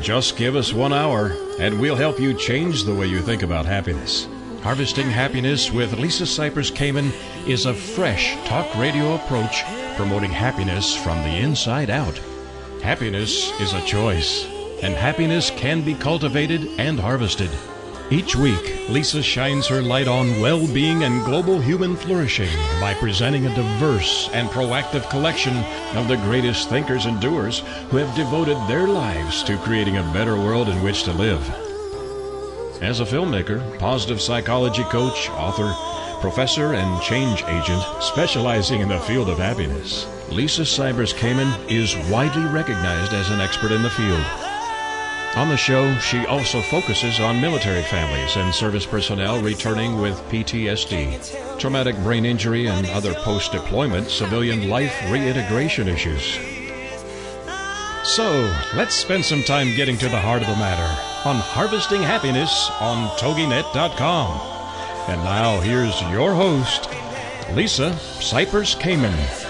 Just give us one hour, and we'll help you change the way you think about happiness. Harvesting Happiness with Lisa Cypers Kamen is a fresh talk radio approach promoting happiness from the inside out. Happiness is a choice, and happiness can be cultivated and harvested. Each week, Lisa shines her light on well being and global human flourishing by presenting a diverse and proactive collection of the greatest thinkers and doers who have devoted their lives to creating a better world in which to live. As a filmmaker, positive psychology coach, author, professor, and change agent specializing in the field of happiness, Lisa Cypers Kamen is widely recognized as an expert in the field. On the show, she also focuses on military families and service personnel returning with PTSD, traumatic brain injury, and other post deployment civilian life reintegration issues. So, let's spend some time getting to the heart of the matter on harvesting happiness on TogiNet.com. And now, here's your host, Lisa Cypers Kamen.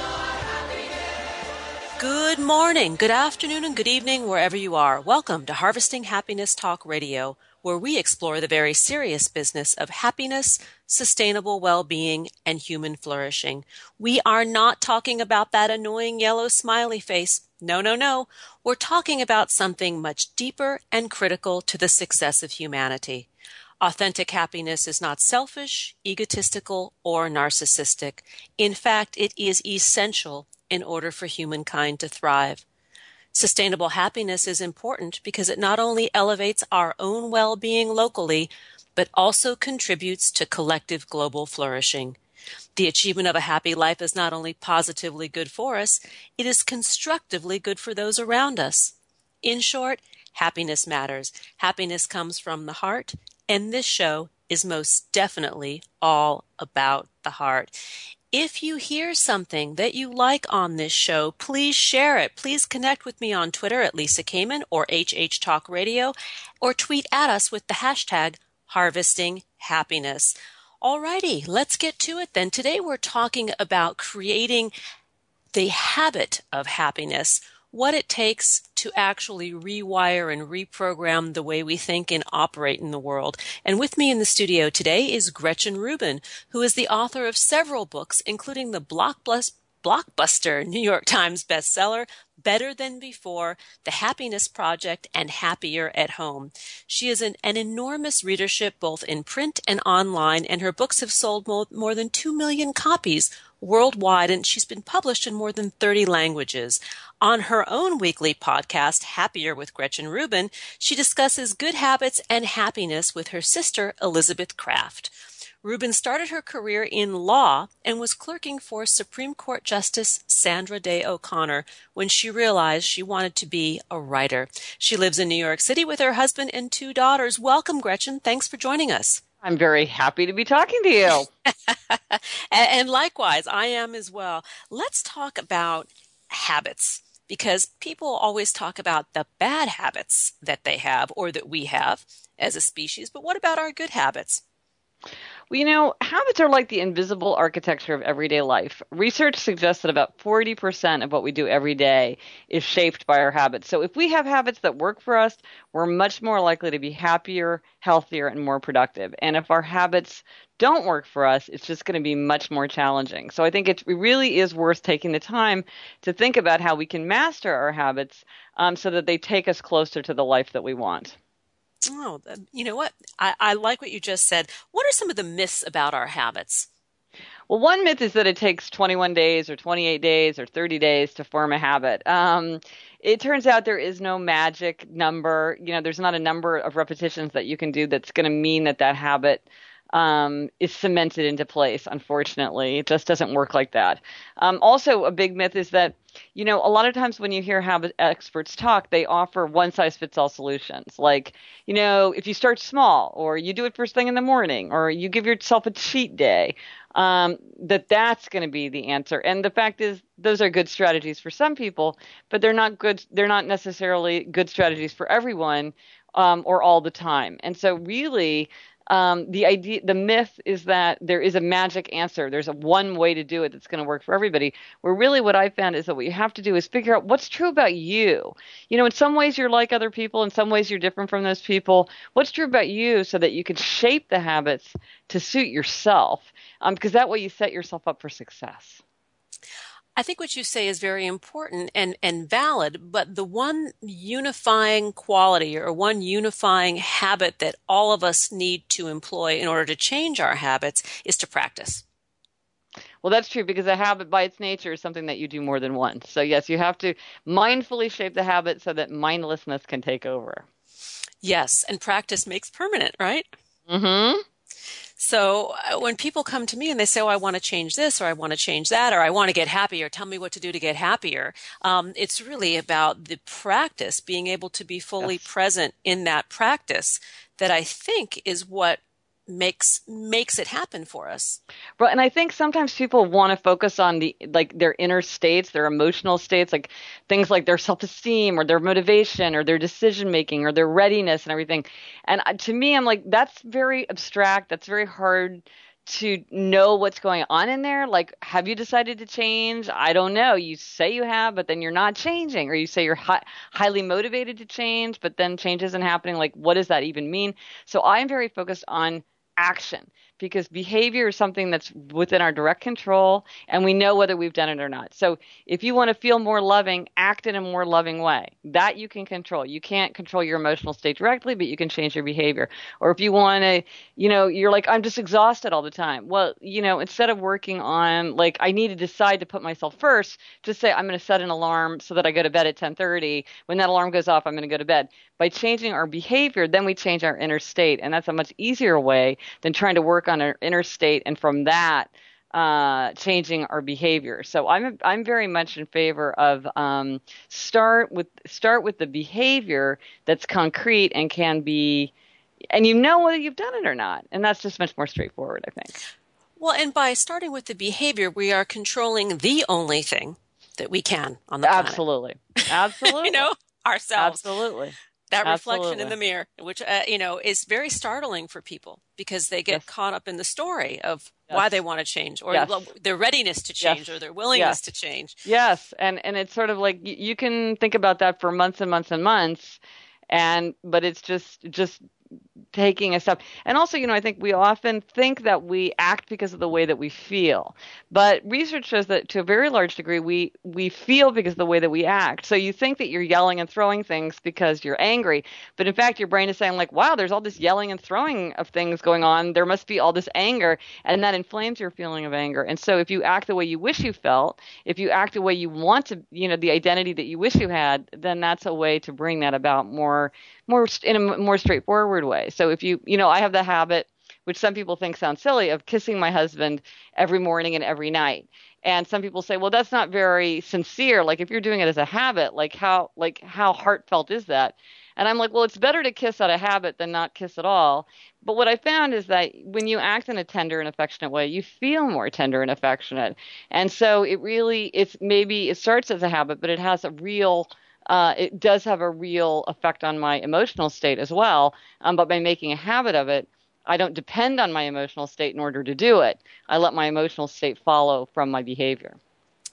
Good morning, good afternoon, and good evening, wherever you are. Welcome to Harvesting Happiness Talk Radio, where we explore the very serious business of happiness, sustainable well being, and human flourishing. We are not talking about that annoying yellow smiley face. No, no, no. We're talking about something much deeper and critical to the success of humanity. Authentic happiness is not selfish, egotistical, or narcissistic. In fact, it is essential in order for humankind to thrive. Sustainable happiness is important because it not only elevates our own well being locally, but also contributes to collective global flourishing. The achievement of a happy life is not only positively good for us, it is constructively good for those around us. In short, happiness matters. Happiness comes from the heart, and this show is most definitely all about the heart. If you hear something that you like on this show, please share it. Please connect with me on Twitter at Lisa Kamen or HH Talk Radio or tweet at us with the hashtag harvesting happiness. Alrighty, let's get to it then. Today we're talking about creating the habit of happiness what it takes to actually rewire and reprogram the way we think and operate in the world. And with me in the studio today is Gretchen Rubin, who is the author of several books, including the blockbuster New York Times bestseller, Better Than Before, The Happiness Project, and Happier at Home. She has an, an enormous readership both in print and online, and her books have sold more, more than 2 million copies worldwide, and she's been published in more than 30 languages. On her own weekly podcast, Happier with Gretchen Rubin, she discusses good habits and happiness with her sister, Elizabeth Craft. Rubin started her career in law and was clerking for Supreme Court Justice Sandra Day O'Connor when she realized she wanted to be a writer. She lives in New York City with her husband and two daughters. Welcome, Gretchen. Thanks for joining us. I'm very happy to be talking to you. and likewise, I am as well. Let's talk about habits because people always talk about the bad habits that they have or that we have as a species. But what about our good habits? Well, you know, habits are like the invisible architecture of everyday life. Research suggests that about 40% of what we do every day is shaped by our habits. So if we have habits that work for us, we're much more likely to be happier, healthier, and more productive. And if our habits don't work for us, it's just going to be much more challenging. So I think it really is worth taking the time to think about how we can master our habits um, so that they take us closer to the life that we want. Oh, you know what? I, I like what you just said. What are some of the myths about our habits? Well, one myth is that it takes 21 days or 28 days or 30 days to form a habit. Um, it turns out there is no magic number. You know, there's not a number of repetitions that you can do that's going to mean that that habit um, is cemented into place. Unfortunately, it just doesn't work like that. Um, also, a big myth is that you know a lot of times when you hear habit experts talk, they offer one size fits all solutions. Like you know, if you start small, or you do it first thing in the morning, or you give yourself a cheat day, um, that that's going to be the answer. And the fact is, those are good strategies for some people, but they're not good. They're not necessarily good strategies for everyone um, or all the time. And so, really, um, the idea, the myth is that there is a magic answer. There's a one way to do it that's going to work for everybody. Where really what I found is that what you have to do is figure out what's true about you. You know, in some ways you're like other people, in some ways you're different from those people. What's true about you so that you can shape the habits to suit yourself, um, because that way you set yourself up for success. I think what you say is very important and, and valid, but the one unifying quality or one unifying habit that all of us need to employ in order to change our habits is to practice. Well, that's true because a habit by its nature is something that you do more than once. So, yes, you have to mindfully shape the habit so that mindlessness can take over. Yes, and practice makes permanent, right? Mm hmm. So uh, when people come to me and they say, "Oh, I want to change this, or I want to change that, or I want to get happier," tell me what to do to get happier. Um, it's really about the practice, being able to be fully yes. present in that practice. That I think is what makes makes it happen for us. Right, and I think sometimes people want to focus on the like their inner states, their emotional states, like things like their self-esteem or their motivation or their decision making or their readiness and everything. And uh, to me, I'm like that's very abstract. That's very hard to know what's going on in there. Like, have you decided to change? I don't know. You say you have, but then you're not changing, or you say you're hi- highly motivated to change, but then change isn't happening. Like, what does that even mean? So I'm very focused on action because behavior is something that's within our direct control and we know whether we've done it or not. So if you want to feel more loving, act in a more loving way. That you can control. You can't control your emotional state directly, but you can change your behavior. Or if you want to, you know, you're like, I'm just exhausted all the time. Well, you know, instead of working on like, I need to decide to put myself first, just say, I'm going to set an alarm so that I go to bed at 1030. When that alarm goes off, I'm going to go to bed. By changing our behavior, then we change our inner state. And that's a much easier way than trying to work on our interstate, and from that uh, changing our behavior. So I'm I'm very much in favor of um, start with start with the behavior that's concrete and can be, and you know whether you've done it or not, and that's just much more straightforward, I think. Well, and by starting with the behavior, we are controlling the only thing that we can on the planet. Absolutely, absolutely. you know ourselves. Absolutely that Absolutely. reflection in the mirror, which uh, you know is very startling for people because they get yes. caught up in the story of yes. why they want to change or yes. their readiness to change or their willingness to change. Yes, and and it's sort of like you can think about that for months and months and months, and but it's just just taking a step. And also, you know, I think we often think that we act because of the way that we feel. But research shows that to a very large degree we we feel because of the way that we act. So you think that you're yelling and throwing things because you're angry, but in fact your brain is saying like, "Wow, there's all this yelling and throwing of things going on. There must be all this anger." And that inflames your feeling of anger. And so if you act the way you wish you felt, if you act the way you want to, you know, the identity that you wish you had, then that's a way to bring that about more more in a more straightforward way. So if you, you know, I have the habit, which some people think sounds silly, of kissing my husband every morning and every night. And some people say, well, that's not very sincere. Like if you're doing it as a habit, like how like how heartfelt is that? And I'm like, well, it's better to kiss out of habit than not kiss at all. But what I found is that when you act in a tender and affectionate way, you feel more tender and affectionate. And so it really, it's maybe it starts as a habit, but it has a real uh, it does have a real effect on my emotional state as well. Um, but by making a habit of it, I don't depend on my emotional state in order to do it. I let my emotional state follow from my behavior.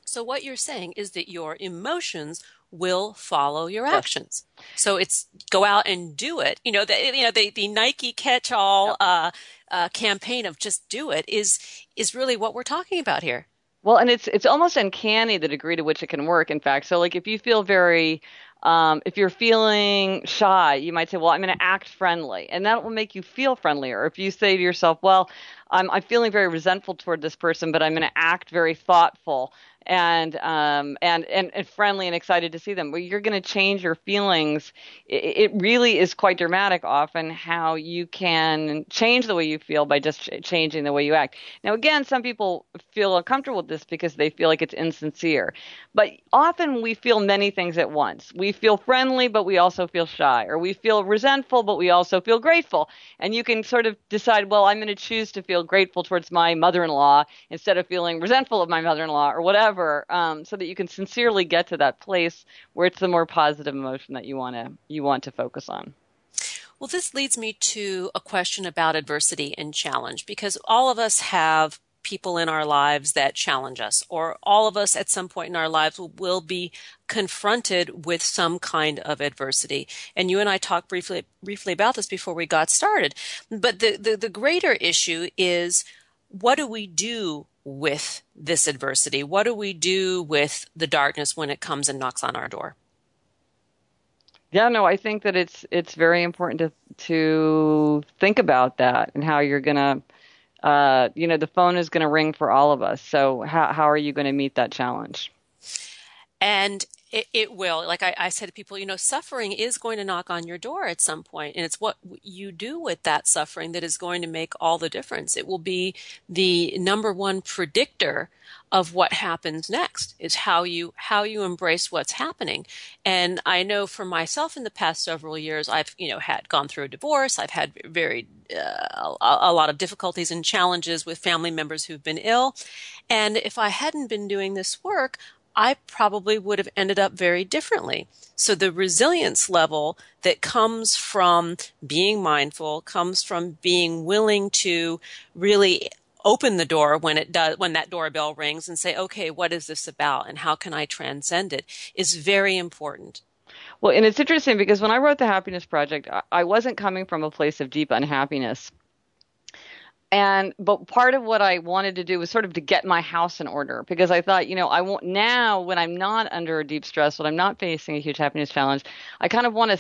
So what you're saying is that your emotions will follow your actions. Yes. So it's go out and do it. You know, the, you know, the, the Nike catch-all yep. uh, uh, campaign of just do it is is really what we're talking about here. Well, and it's it's almost uncanny the degree to which it can work. In fact, so like if you feel very um, if you're feeling shy, you might say, "Well, I'm going to act friendly," and that will make you feel friendlier. If you say to yourself, "Well, I'm, I'm feeling very resentful toward this person, but I'm going to act very thoughtful," and um, and, and and friendly and excited to see them. Well, you're going to change your feelings. It, it, really is quite dramatic, often how you can change the way you feel by just ch- changing the way you act. Now, again, some people feel uncomfortable with this because they feel like it's insincere, but often we feel many things at once. We feel friendly, but we also feel shy, or we feel resentful, but we also feel grateful. And you can sort of decide, well, I'm going to choose to feel grateful towards my mother-in-law instead of feeling resentful of my mother-in-law, or whatever whatever, um, so that you can sincerely get to that place where it's the more positive emotion that you want to you want to focus on. Well, this leads me to a question about adversity and challenge because all of us have people in our lives that challenge us, or all of us at some point in our lives will, will, be confronted with some kind of adversity. And you and I talked briefly briefly about this before we got started. But the, the, the greater issue is what do we do with this adversity? What do we do with the darkness when it comes and knocks on our door? Yeah, no, I think that it's it's very important to to think about that and how you're gonna, uh, you know, the phone is gonna ring for all of us. So how how are you to meet that challenge? And it, it will. Like I, I said to people, you know, suffering is going to knock on your door at some point, and it's what you do with that suffering that is going to make all the difference. It will be the number one predictor of what happens next is how you how you embrace what's happening and i know for myself in the past several years i've you know had gone through a divorce i've had very uh, a, a lot of difficulties and challenges with family members who've been ill and if i hadn't been doing this work I probably would have ended up very differently. So the resilience level that comes from being mindful comes from being willing to really open the door when it does when that doorbell rings and say okay what is this about and how can i transcend it? is very important. Well and it's interesting because when i wrote the happiness project i wasn't coming from a place of deep unhappiness and but part of what I wanted to do was sort of to get my house in order because I thought, you know, I want now when I'm not under a deep stress, when I'm not facing a huge happiness challenge, I kind of want to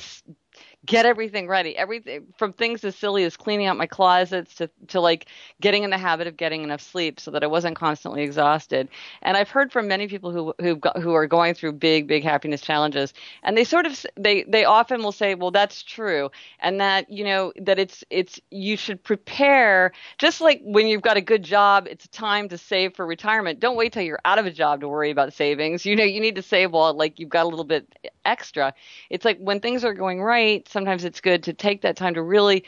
get everything ready. Everything from things as silly as cleaning out my closets to to like getting in the habit of getting enough sleep so that I wasn't constantly exhausted. And I've heard from many people who who who are going through big big happiness challenges and they sort of they they often will say, "Well, that's true." And that, you know, that it's it's you should prepare just like when you've got a good job, it's time to save for retirement. Don't wait till you're out of a job to worry about savings. You know, you need to save while like you've got a little bit extra. It's like when things are going right, sometimes it's good to take that time to really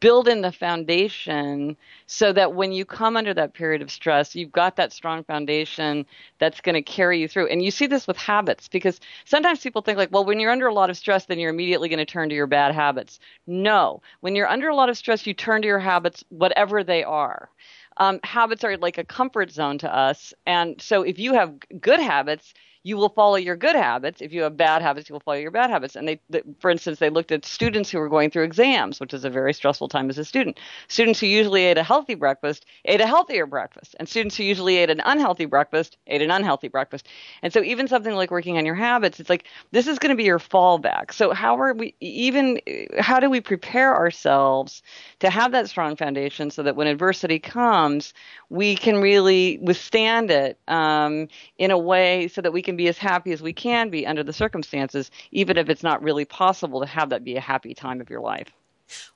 build in the foundation so that when you come under that period of stress, you've got that strong foundation that's going to carry you through. And you see this with habits because sometimes people think like, well, when you're under a lot of stress, then you're immediately going to turn to your bad habits. No, when you're under a lot of stress, you turn to your habits, whatever they are. Um, habits are like a comfort zone to us. And so if you have good habits, you will follow your good habits. If you have bad habits, you will follow your bad habits. And they, for instance, they looked at students who were going through exams, which is a very stressful time as a student. Students who usually ate a healthy breakfast ate a healthier breakfast, and students who usually ate an unhealthy breakfast ate an unhealthy breakfast. And so, even something like working on your habits, it's like this is going to be your fallback. So, how are we even? How do we prepare ourselves to have that strong foundation so that when adversity comes, we can really withstand it um, in a way so that we can be as happy as we can be under the circumstances, even if it's not really possible to have that be a happy time of your life.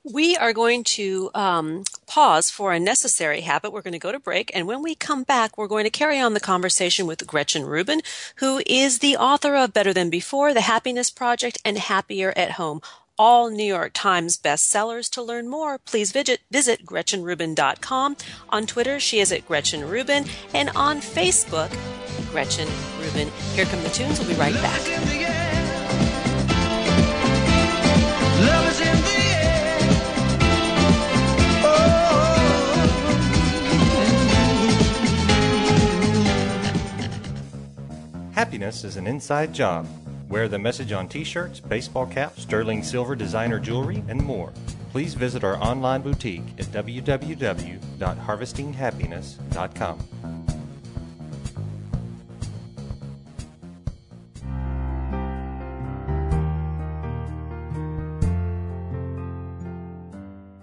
We are going to um, pause for a necessary habit. We're going to go to break. And when we come back, we're going to carry on the conversation with Gretchen Rubin, who is the author of Better Than Before, The Happiness Project, and Happier at Home all New York Times bestsellers. To learn more, please visit, visit GretchenRubin.com. On Twitter, she is at Gretchen Rubin. And on Facebook, Gretchen Rubin. Here come the tunes. We'll be right back. Happiness is an inside job. Wear the message on t shirts, baseball caps, sterling silver designer jewelry, and more. Please visit our online boutique at www.harvestinghappiness.com.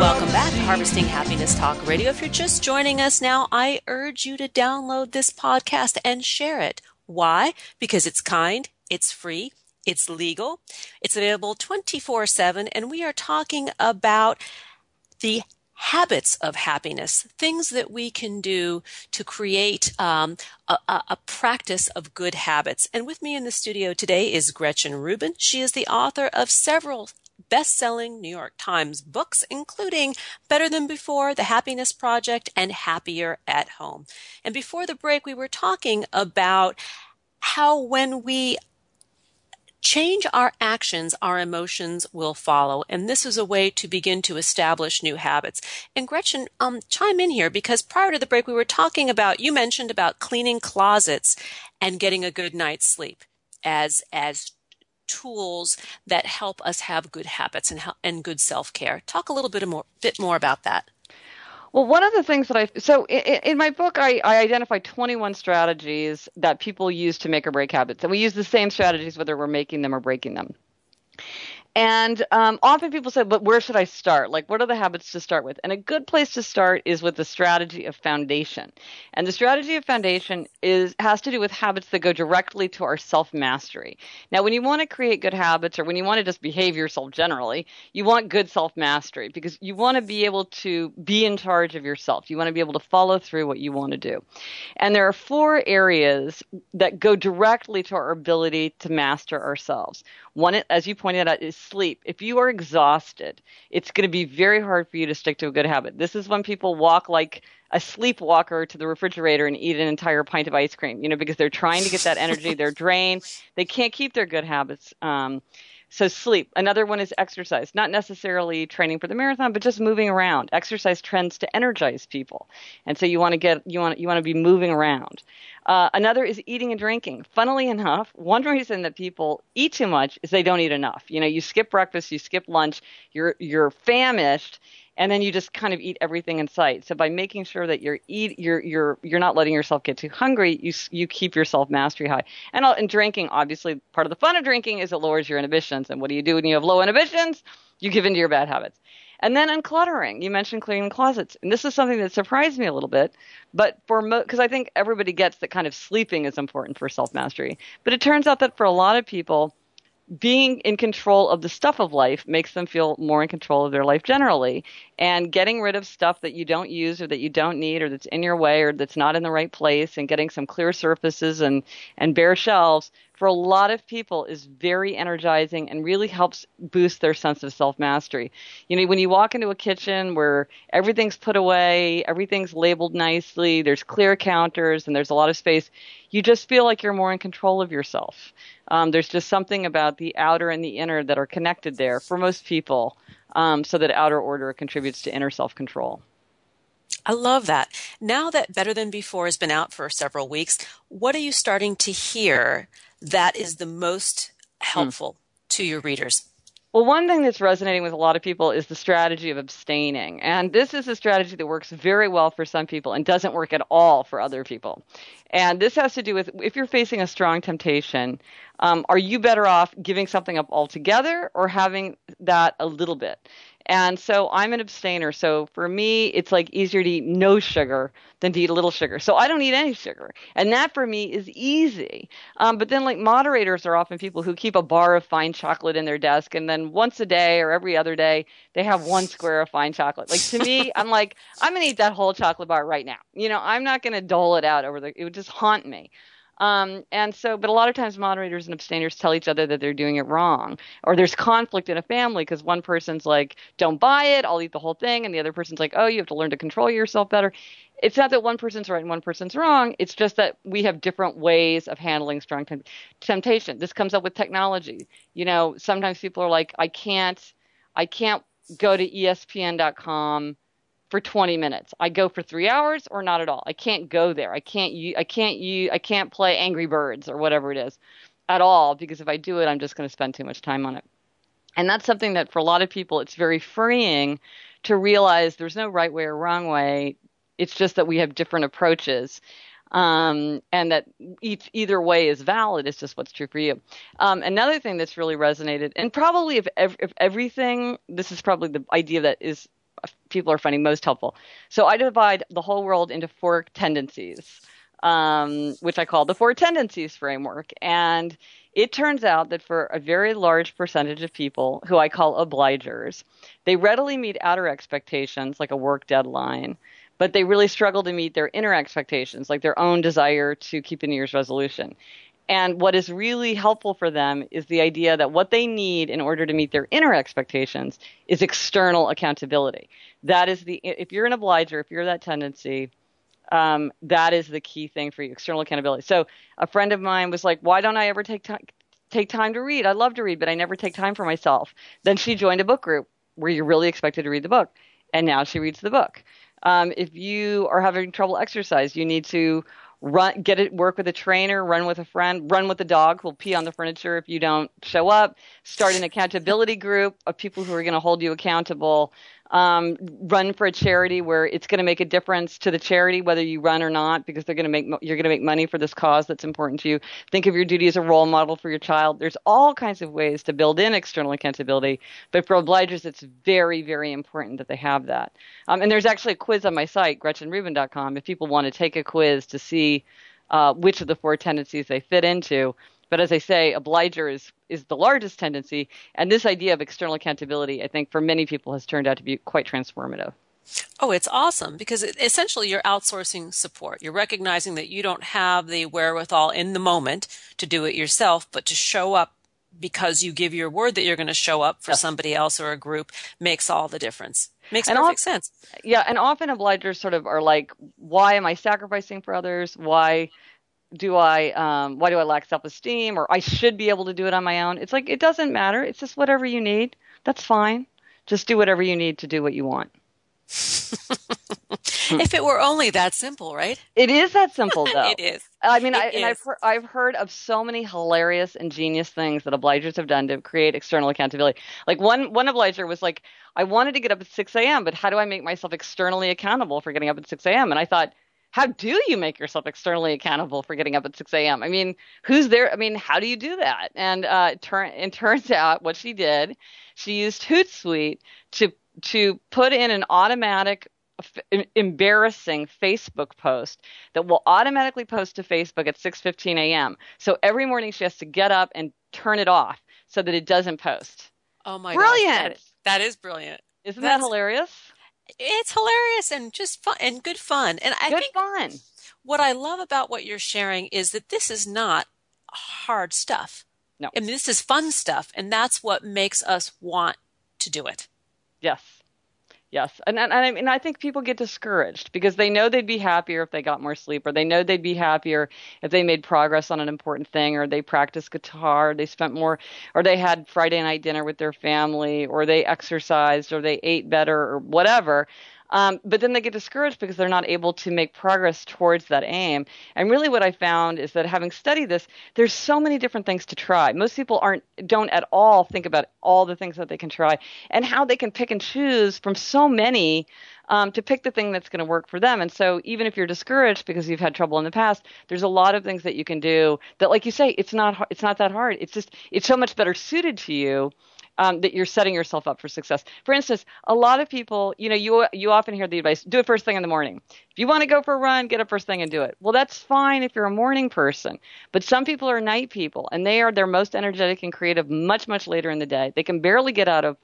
Welcome back to. Harvesting Happiness Talk Radio. If you're just joining us now, I urge you to download this podcast and share it. Why? Because it's kind, it's free, it's legal, it's available 24 7, and we are talking about the habits of happiness, things that we can do to create um, a, a, practice of good habits. And with me in the studio today is Gretchen Rubin. She is the author of several best-selling New York Times books, including Better Than Before, The Happiness Project, and Happier at Home. And before the break, we were talking about how when we change our actions, our emotions will follow. And this is a way to begin to establish new habits. And Gretchen, um, chime in here because prior to the break, we were talking about, you mentioned about cleaning closets and getting a good night's sleep as, as tools that help us have good habits and, and good self-care. Talk a little bit more, bit more about that. Well, one of the things that I so in, in my book, I, I identify 21 strategies that people use to make or break habits, and we use the same strategies whether we're making them or breaking them. And um, often people say, but where should I start? Like, what are the habits to start with? And a good place to start is with the strategy of foundation. And the strategy of foundation is has to do with habits that go directly to our self mastery. Now, when you want to create good habits, or when you want to just behave yourself generally, you want good self mastery because you want to be able to be in charge of yourself. You want to be able to follow through what you want to do. And there are four areas that go directly to our ability to master ourselves. One, as you pointed out, is sleep. If you are exhausted, it's going to be very hard for you to stick to a good habit. This is when people walk like a sleepwalker to the refrigerator and eat an entire pint of ice cream, you know, because they're trying to get that energy. They're drained. They can't keep their good habits. Um, so sleep. Another one is exercise, not necessarily training for the marathon, but just moving around. Exercise trends to energize people, and so you want to get you want you want to be moving around. Uh, another is eating and drinking. Funnily enough, one reason that people eat too much is they don't eat enough. You know, you skip breakfast, you skip lunch, you're you're famished, and then you just kind of eat everything in sight. So by making sure that you're eat you're you're you're not letting yourself get too hungry, you you keep yourself mastery high. And and drinking, obviously, part of the fun of drinking is it lowers your inhibitions. And what do you do when you have low inhibitions? You give into your bad habits. And then uncluttering. You mentioned cleaning the closets, and this is something that surprised me a little bit. But for because mo- I think everybody gets that kind of sleeping is important for self mastery, but it turns out that for a lot of people being in control of the stuff of life makes them feel more in control of their life generally. And getting rid of stuff that you don't use or that you don't need or that's in your way or that's not in the right place and getting some clear surfaces and, and bare shelves for a lot of people is very energizing and really helps boost their sense of self mastery. You know, when you walk into a kitchen where everything's put away, everything's labeled nicely, there's clear counters, and there's a lot of space, you just feel like you're more in control of yourself. Um, there's just something about the outer and the inner that are connected there for most people, um, so that outer order contributes to inner self control. I love that. Now that Better Than Before has been out for several weeks, what are you starting to hear that is the most helpful hmm. to your readers? Well, one thing that's resonating with a lot of people is the strategy of abstaining. And this is a strategy that works very well for some people and doesn't work at all for other people. And this has to do with if you're facing a strong temptation, um, are you better off giving something up altogether or having that a little bit? And so I'm an abstainer. So for me, it's like easier to eat no sugar than to eat a little sugar. So I don't eat any sugar. And that for me is easy. Um, but then, like, moderators are often people who keep a bar of fine chocolate in their desk. And then once a day or every other day, they have one square of fine chocolate. Like, to me, I'm like, I'm going to eat that whole chocolate bar right now. You know, I'm not going to dole it out over the, it would just haunt me. Um, and so, but a lot of times moderators and abstainers tell each other that they're doing it wrong, or there's conflict in a family because one person's like, "Don't buy it, I'll eat the whole thing," and the other person's like, "Oh, you have to learn to control yourself better." It's not that one person's right and one person's wrong. It's just that we have different ways of handling strong tem- temptation. This comes up with technology. You know, sometimes people are like, "I can't, I can't go to ESPN.com." for 20 minutes. I go for 3 hours or not at all. I can't go there. I can't I can't you I can't play Angry Birds or whatever it is at all because if I do it I'm just going to spend too much time on it. And that's something that for a lot of people it's very freeing to realize there's no right way or wrong way. It's just that we have different approaches. Um, and that each either way is valid. It's just what's true for you. Um, another thing that's really resonated, and probably if, ev- if everything, this is probably the idea that is people are finding most helpful. So I divide the whole world into four tendencies, um, which I call the four tendencies framework. And it turns out that for a very large percentage of people who I call obligers, they readily meet outer expectations like a work deadline, but they really struggle to meet their inner expectations, like their own desire to keep a New Year's resolution. And what is really helpful for them is the idea that what they need in order to meet their inner expectations is external accountability. That is the, if you're an obliger, if you're that tendency, um, that is the key thing for you, external accountability. So a friend of mine was like, why don't I ever take time, take time to read? I love to read, but I never take time for myself. Then she joined a book group where you're really expected to read the book. And now she reads the book. Um, if you are having trouble exercise, you need to run, get it, work with a trainer, run with a friend, run with the dog who'll pee on the furniture if you don't show up. Start an accountability group of people who are going to hold you accountable um, run for a charity where it's going to make a difference to the charity whether you run or not because they're going to make you're going to make money for this cause that's important to you. Think of your duty as a role model for your child. There's all kinds of ways to build in external accountability but for obligers it's very very important that they have that. Um, and there's actually a quiz on my site gretchenrubin.com if people want to take a quiz to see uh, which of the four tendencies they fit into but as I say, obliger is, is the largest tendency. And this idea of external accountability, I think, for many people has turned out to be quite transformative. Oh, it's awesome because essentially you're outsourcing support. You're recognizing that you don't have the wherewithal in the moment to do it yourself, but to show up because you give your word that you're going to show up for yes. somebody else or a group makes all the difference. Makes and perfect sense. Yeah, and often obligers sort of are like, why am I sacrificing for others? Why do I um, why do I lack self esteem or I should be able to do it on my own? It's like it doesn't matter. It's just whatever you need. That's fine. Just do whatever you need to do what you want. if it were only that simple, right? It is that simple, though. it is. I mean, I, and I've heard, I've heard of so many hilarious and genius things that obligers have done to create external accountability. Like one one obliger was like, I wanted to get up at 6 a.m., but how do I make myself externally accountable for getting up at 6 a.m.? And I thought, how do you make yourself externally accountable for getting up at 6 a.m.? I mean, who's there? I mean, how do you do that? And uh, it, turn, it turns out what she did, she used Hootsuite to to put in an automatic embarrassing Facebook post that will automatically post to Facebook at 6:15 a.m. So every morning she has to get up and turn it off so that it doesn't post. Oh my brilliant! Gosh, that, that is brilliant. Isn't That's, that hilarious? It's hilarious and just fun and good fun. And I good think fun. What I love about what you're sharing is that this is not hard stuff. No. I mean, this is fun stuff, and that's what makes us want to do it. Yes. Yes, and, and, and I mean I think people get discouraged because they know they'd be happier if they got more sleep, or they know they'd be happier if they made progress on an important thing, or they practiced guitar, or they spent more, or they had Friday night dinner with their family, or they exercised, or they ate better, or whatever. Um, but then they get discouraged because they're not able to make progress towards that aim. And really, what I found is that having studied this, there's so many different things to try. Most people aren't don't at all think about all the things that they can try and how they can pick and choose from so many um, to pick the thing that's going to work for them. And so, even if you're discouraged because you've had trouble in the past, there's a lot of things that you can do that, like you say, it's not it's not that hard. It's just it's so much better suited to you um, that you're setting yourself up for success. For instance, a lot of people, you know, you you often hear the advice: do it first thing in the morning. If you want to go for a run, get up first thing and do it. Well, that's fine if you're a morning person, but some people are night people, and they are their most energetic and creative much much later in the day. They can barely get out of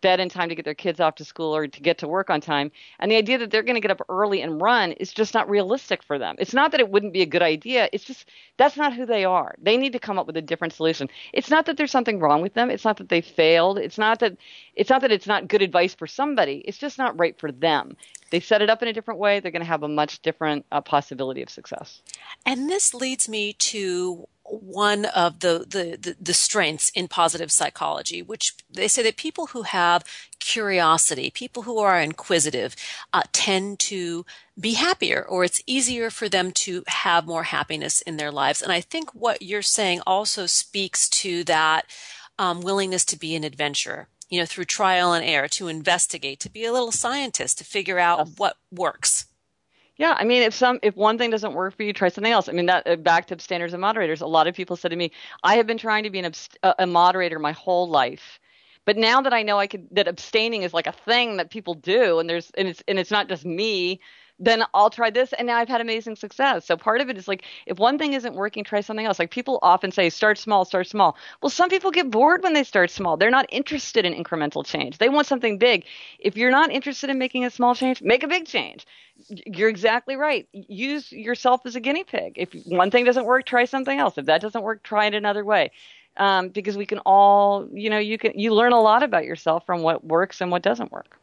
bed in time to get their kids off to school or to get to work on time. And the idea that they're going to get up early and run is just not realistic for them. It's not that it wouldn't be a good idea. It's just that's not who they are. They need to come up with a different solution. It's not that there's something wrong with them. It's not that they failed. It's not that it's not that it's not good advice for somebody. It's just not right for them. They set it up in a different way, they're going to have a much different uh, possibility of success. And this leads me to one of the, the, the, the, strengths in positive psychology, which they say that people who have curiosity, people who are inquisitive, uh, tend to be happier or it's easier for them to have more happiness in their lives. And I think what you're saying also speaks to that um, willingness to be an adventurer you know, through trial and error to investigate, to be a little scientist, to figure out what works. Yeah, I mean, if some if one thing doesn't work for you, try something else. I mean, that uh, back to abstainers and moderators. A lot of people said to me, "I have been trying to be an a moderator my whole life, but now that I know I could that abstaining is like a thing that people do, and there's and it's and it's not just me then I'll try this. And now I've had amazing success. So part of it is like, if one thing isn't working, try something else. Like people often say, start small, start small. Well, some people get bored when they start small. They're not interested in incremental change. They want something big. If you're not interested in making a small change, make a big change. You're exactly right. Use yourself as a guinea pig. If one thing doesn't work, try something else. If that doesn't work, try it another way. Um, because we can all, you know, you can you learn a lot about yourself from what works and what doesn't work.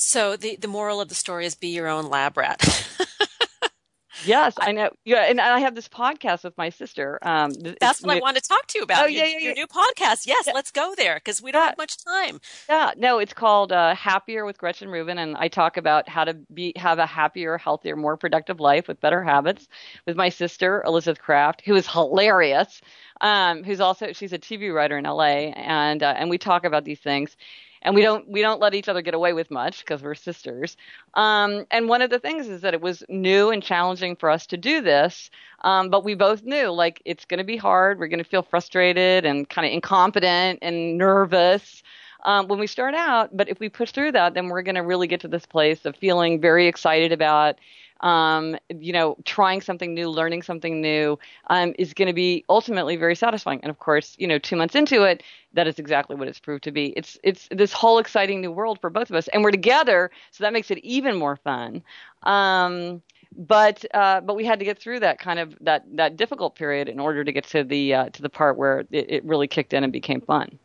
So the the moral of the story is be your own lab rat. yes, I know. Yeah, and I have this podcast with my sister. Um, That's what I want to talk to you about. Oh, yeah, your, yeah, your new podcast. Yes, yeah. let's go there because we don't yeah. have much time. Yeah, no, it's called uh, Happier with Gretchen Rubin, and I talk about how to be have a happier, healthier, more productive life with better habits with my sister Elizabeth Craft, who is hilarious. Um, who's also she's a TV writer in LA, and uh, and we talk about these things and we don't we don't let each other get away with much because we're sisters. Um, and one of the things is that it was new and challenging for us to do this, um, but we both knew like it's going to be hard. We're going to feel frustrated and kind of incompetent and nervous. Um, when we start out, but if we push through that, then we're going to really get to this place of feeling very excited about um, you know, trying something new, learning something new, um, is going to be ultimately very satisfying. And of course, you know, two months into it, that is exactly what it's proved to be. It's it's this whole exciting new world for both of us, and we're together, so that makes it even more fun. Um, but uh, but we had to get through that kind of that that difficult period in order to get to the uh, to the part where it, it really kicked in and became fun.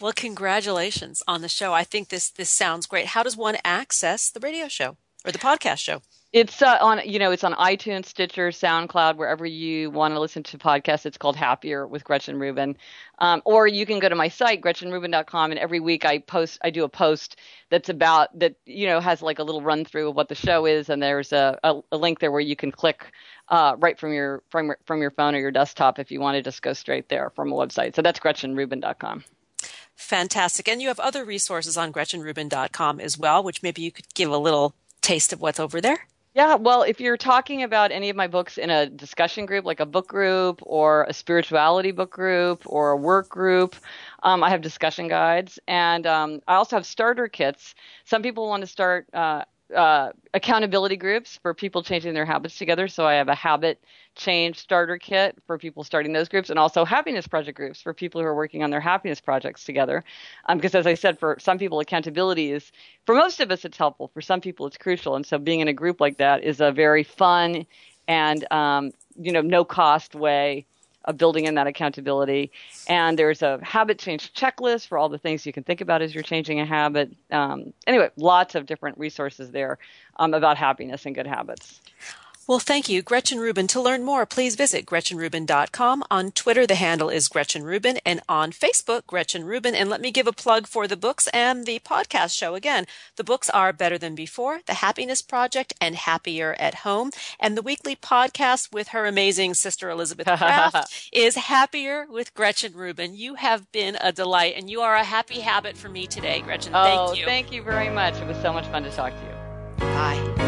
Well, congratulations on the show. I think this this sounds great. How does one access the radio show or the podcast show? It's uh, on, you know, it's on iTunes, Stitcher, SoundCloud, wherever you want to listen to podcasts. It's called Happier with Gretchen Rubin. Um, or you can go to my site, GretchenRubin.com, and every week I post, I do a post that's about that, you know, has like a little run through of what the show is, and there's a, a, a link there where you can click uh, right from your from from your phone or your desktop if you want to just go straight there from a website. So that's GretchenRubin.com. Fantastic, and you have other resources on GretchenRubin.com as well, which maybe you could give a little taste of what's over there. Yeah, well, if you're talking about any of my books in a discussion group, like a book group or a spirituality book group or a work group, um, I have discussion guides. And um, I also have starter kits. Some people want to start uh, uh, accountability groups for people changing their habits together. So I have a habit change starter kit for people starting those groups, and also happiness project groups for people who are working on their happiness projects together. Um, because as I said, for some people, accountability is for most of us it's helpful. For some people, it's crucial. And so being in a group like that is a very fun and um, you know no cost way of building in that accountability. And there's a habit change checklist for all the things you can think about as you're changing a habit. Um, anyway, lots of different resources there um, about happiness and good habits. Well, thank you, Gretchen Rubin. To learn more, please visit GretchenRubin.com. On Twitter, the handle is Gretchen Rubin, and on Facebook, Gretchen Rubin. And let me give a plug for the books and the podcast show again. The books are Better Than Before, The Happiness Project, and Happier at Home. And the weekly podcast with her amazing sister, Elizabeth Craft, is Happier with Gretchen Rubin. You have been a delight, and you are a happy habit for me today, Gretchen. Oh, thank you. Thank you very much. It was so much fun to talk to you. Bye.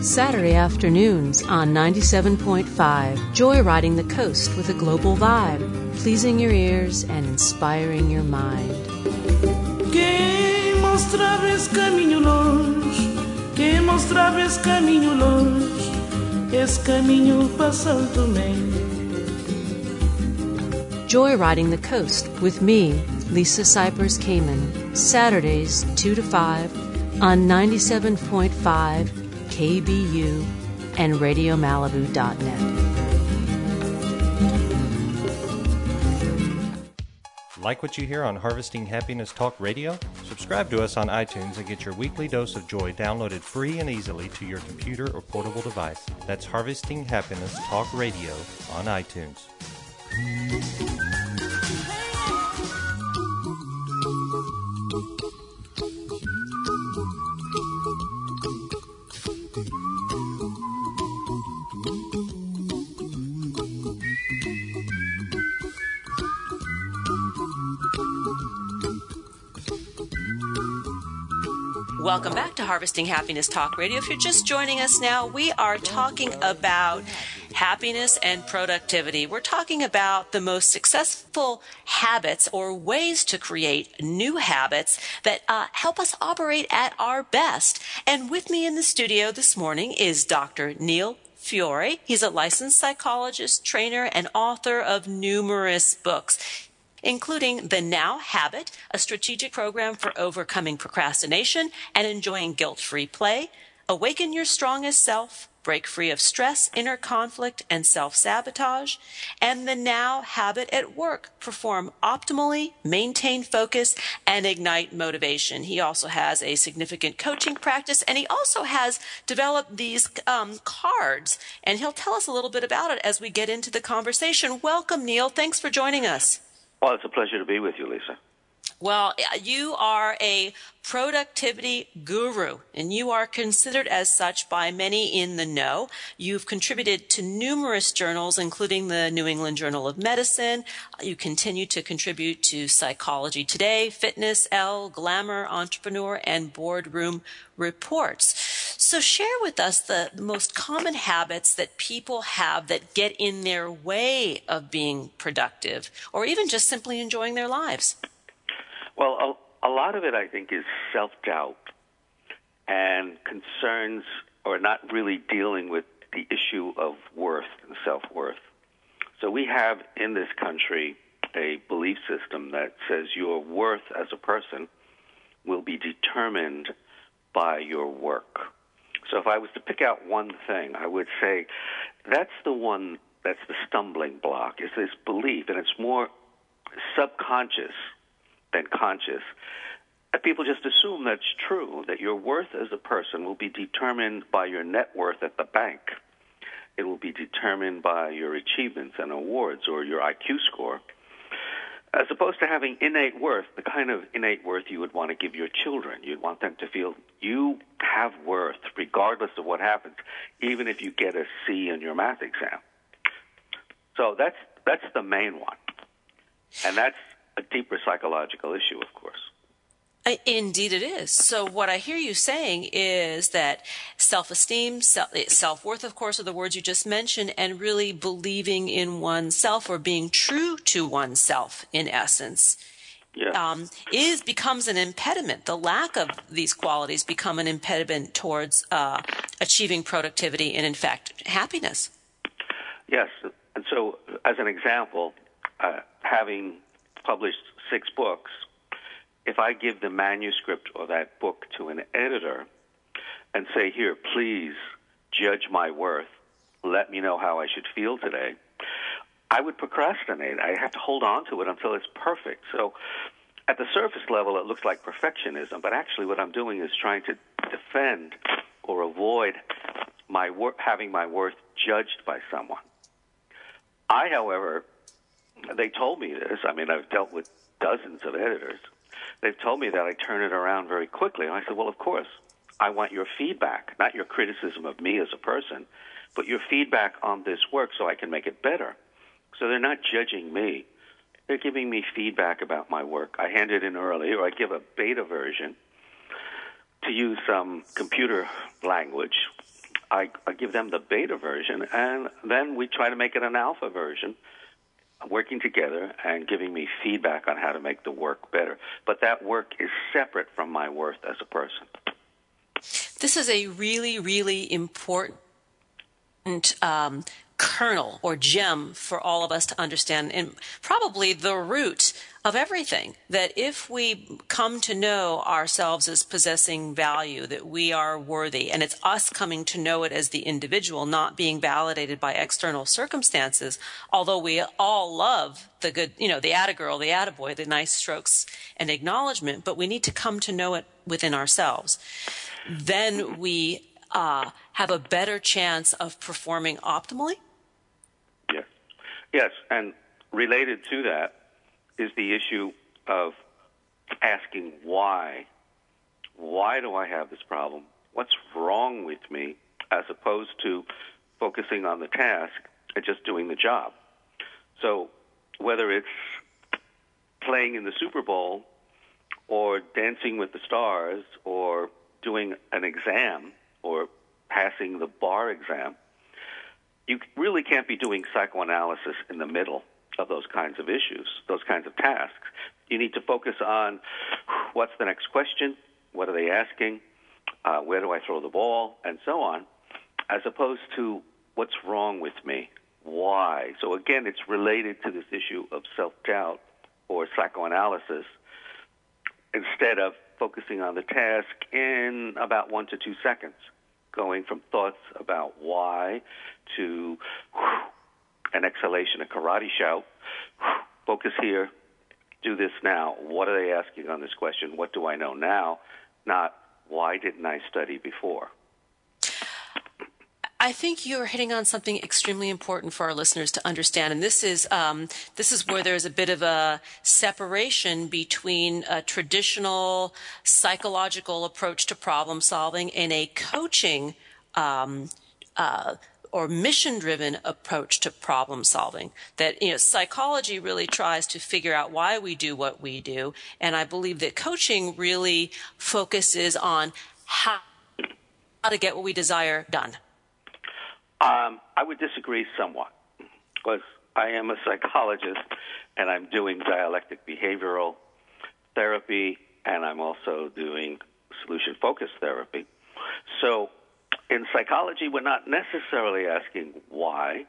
Saturday afternoons on 97.5, joyriding the coast with a global vibe, pleasing your ears and inspiring your mind. Quem mostrava esse caminho longe, quem mostrava esse caminho longe, esse caminho Tomé. Joyriding the coast with me, Lisa Cypers Kamen, Saturdays 2 to 5 on 97.5 KBU and RadioMalibu.net. Like what you hear on Harvesting Happiness Talk Radio? Subscribe to us on iTunes and get your weekly dose of joy downloaded free and easily to your computer or portable device. That's Harvesting Happiness Talk Radio on iTunes. Welcome back to Harvesting Happiness Talk Radio. If you're just joining us now, we are talking about happiness and productivity. We're talking about the most successful habits or ways to create new habits that uh, help us operate at our best. And with me in the studio this morning is Dr. Neil Fiore. He's a licensed psychologist, trainer, and author of numerous books including The Now Habit, a strategic program for overcoming procrastination and enjoying guilt free play, Awaken Your Strongest Self, Break Free of Stress, Inner Conflict, and Self Sabotage, and The Now Habit at Work, Perform Optimally, Maintain Focus, and Ignite Motivation. He also has a significant coaching practice, and he also has developed these um, cards, and he'll tell us a little bit about it as we get into the conversation. Welcome, Neil. Thanks for joining us. Well, it's a pleasure to be with you, Lisa. Well, you are a productivity guru, and you are considered as such by many in the know. You've contributed to numerous journals, including the New England Journal of Medicine. You continue to contribute to Psychology Today, Fitness, Elle, Glamour, Entrepreneur, and Boardroom Reports. So, share with us the, most common habits that people have that get in their way of being productive or even just simply enjoying their lives. Well, a, a lot of it, I think, is self doubt and concerns or not really dealing with the issue of worth and self worth. So, we have in this country a belief system that says your worth as a person will be determined by your work. So, if I was to pick out one thing, I would say that's the one that's the stumbling block is this belief, and it's more subconscious than conscious. People just assume that's true, that your worth as a person will be determined by your net worth at the bank. It will be determined by your achievements and awards or your IQ score, as opposed to having innate worth, the kind of innate worth you would want to give your children. You'd want them to feel you have worth regardless of what happens, even if you get a C in your math exam. So that's that's the main one. And that's a deeper psychological issue, of course. Indeed, it is. So, what I hear you saying is that self esteem, self worth, of course, are the words you just mentioned, and really believing in oneself or being true to oneself, in essence. Yes. Um, is becomes an impediment. The lack of these qualities become an impediment towards uh, achieving productivity and, in fact, happiness. Yes, and so as an example, uh, having published six books, if I give the manuscript or that book to an editor and say, here, please judge my worth, let me know how I should feel today, I would procrastinate. I have to hold on to it until it's perfect. So at the surface level, it looks like perfectionism, but actually what I'm doing is trying to defend or avoid my wor- having my worth judged by someone. I, however, they told me this. I mean, I've dealt with dozens of editors. They've told me that I turn it around very quickly. And I said, well, of course. I want your feedback, not your criticism of me as a person, but your feedback on this work so I can make it better. So they're not judging me. They're giving me feedback about my work. I hand it in early, or I give a beta version to use some computer language. I, I give them the beta version, and then we try to make it an alpha version, working together and giving me feedback on how to make the work better. But that work is separate from my worth as a person. This is a really, really important um, kernel or gem for all of us to understand, and probably the root of everything. That if we come to know ourselves as possessing value, that we are worthy, and it's us coming to know it as the individual, not being validated by external circumstances, although we all love the good, you know, the atta girl, the atta boy, the nice strokes and acknowledgement, but we need to come to know it within ourselves. Then we uh, have a better chance of performing optimally? Yes. And related to that is the issue of asking why. Why do I have this problem? What's wrong with me? As opposed to focusing on the task and just doing the job. So, whether it's playing in the Super Bowl or dancing with the stars or doing an exam or passing the bar exam, you really can't be doing psychoanalysis in the middle of those kinds of issues, those kinds of tasks. You need to focus on what's the next question, what are they asking, uh, where do I throw the ball, and so on, as opposed to what's wrong with me, why. So again, it's related to this issue of self doubt or psychoanalysis instead of focusing on the task in about one to two seconds, going from thoughts about why to an exhalation, a karate shout. Focus here, do this now. What are they asking on this question? What do I know now? Not why didn't I study before? I think you're hitting on something extremely important for our listeners to understand, and this is um, this is where there's a bit of a separation between a traditional psychological approach to problem solving and a coaching um, uh, or mission-driven approach to problem solving. That you know, psychology really tries to figure out why we do what we do, and I believe that coaching really focuses on how to get what we desire done. Um, I would disagree somewhat because I am a psychologist and I'm doing dialectic behavioral therapy and I'm also doing solution focused therapy. So in psychology, we're not necessarily asking why,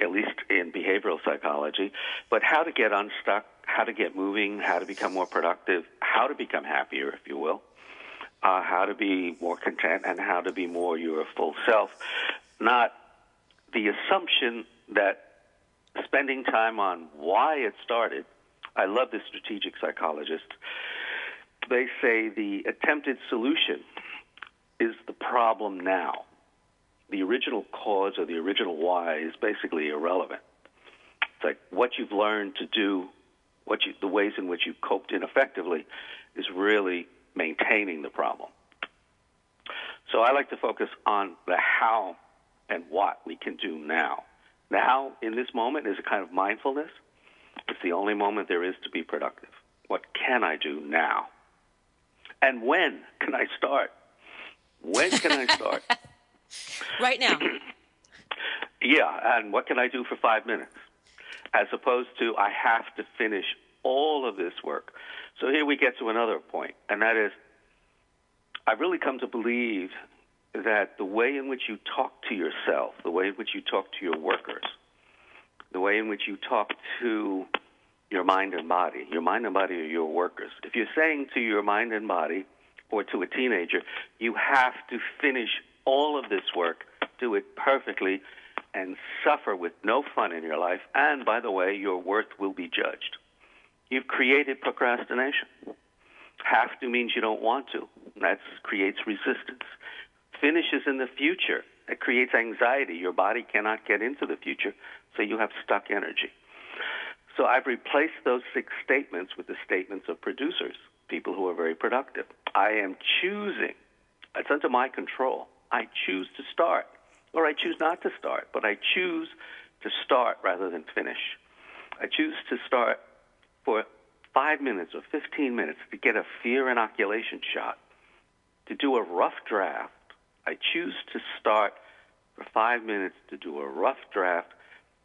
at least in behavioral psychology, but how to get unstuck, how to get moving, how to become more productive, how to become happier, if you will. Uh, how to be more content and how to be more your full self, not the assumption that spending time on why it started, I love this strategic psychologist. They say the attempted solution is the problem now. The original cause or the original why is basically irrelevant. It's like what you've learned to do, what you, the ways in which you coped ineffectively, is really maintaining the problem. So I like to focus on the how and what we can do now. Now, in this moment, is a kind of mindfulness. It's the only moment there is to be productive. What can I do now? And when can I start? When can I start? right now. yeah, and what can I do for five minutes? As opposed to, I have to finish all of this work. So here we get to another point, and that is, I've really come to believe that the way in which you talk to yourself, the way in which you talk to your workers, the way in which you talk to your mind and body, your mind and body are your workers. If you're saying to your mind and body or to a teenager, you have to finish all of this work, do it perfectly, and suffer with no fun in your life, and by the way, your worth will be judged. You've created procrastination. Have to means you don't want to. That creates resistance finishes in the future. It creates anxiety. Your body cannot get into the future, so you have stuck energy. So I've replaced those six statements with the statements of producers, people who are very productive. I am choosing It's under my control. I choose to start, or I choose not to start, but I choose to start rather than finish. I choose to start for five minutes or 15 minutes to get a fear inoculation shot, to do a rough draft. I choose to start for five minutes to do a rough draft,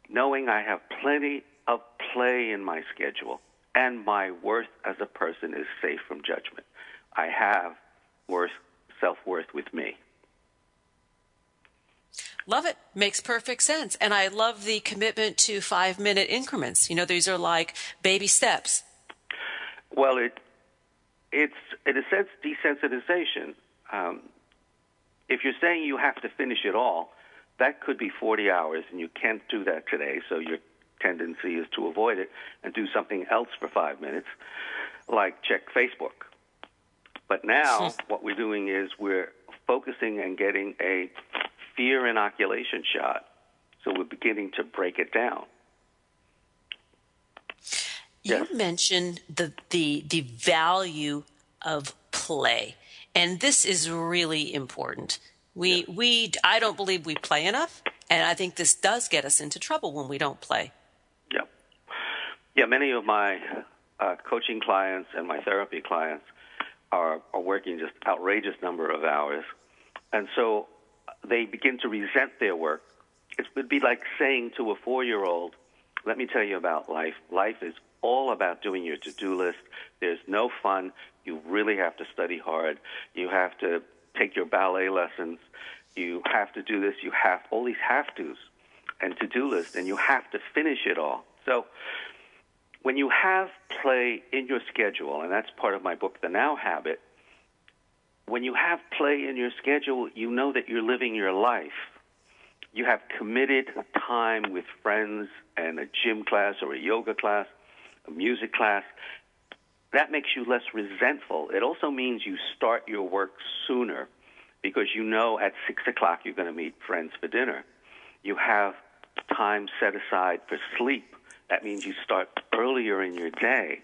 knowing I have plenty of play in my schedule and my worth as a person is safe from judgment. I have worth, self worth with me. Love it. Makes perfect sense. And I love the commitment to five minute increments. You know, these are like baby steps. Well, it it's in a sense desensitization. Um, if you're saying you have to finish it all, that could be 40 hours, and you can't do that today. So your tendency is to avoid it and do something else for five minutes, like check Facebook. But now, what we're doing is we're focusing and getting a fear inoculation shot. So we're beginning to break it down. You yes. mentioned the, the, the value of play. And this is really important. We, yes. we, I don't believe we play enough. And I think this does get us into trouble when we don't play. Yeah. Yeah, many of my uh, coaching clients and my therapy clients are, are working just outrageous number of hours. And so they begin to resent their work. It would be like saying to a four year old, let me tell you about life. Life is all about doing your to do list. There's no fun. You really have to study hard. You have to take your ballet lessons. You have to do this. You have all these have tos and to do list, and you have to finish it all. So when you have play in your schedule, and that's part of my book, The Now Habit, when you have play in your schedule, you know that you're living your life. You have committed time with friends and a gym class or a yoga class, a music class. That makes you less resentful. It also means you start your work sooner because you know at six o'clock you're going to meet friends for dinner. You have time set aside for sleep. That means you start earlier in your day.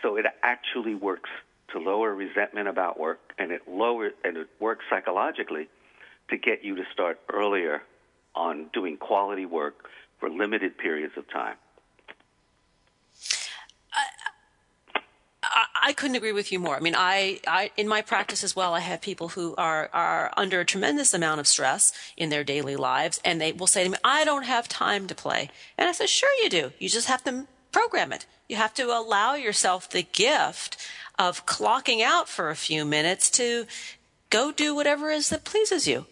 So it actually works to lower resentment about work, and it lower and it works psychologically to get you to start earlier on doing quality work for limited periods of time. I couldn't agree with you more. I mean, I, I, in my practice as well, I have people who are, are under a tremendous amount of stress in their daily lives, and they will say to me, I don't have time to play. And I said, sure you do. You just have to program it. You have to allow yourself the gift of clocking out for a few minutes to go do whatever it is that pleases you.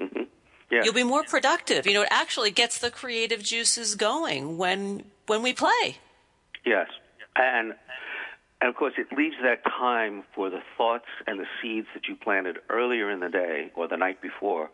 Mm-hmm. Yeah. You'll be more productive. You know, it actually gets the creative juices going when when we play. Yes, and and of course it leaves that time for the thoughts and the seeds that you planted earlier in the day or the night before.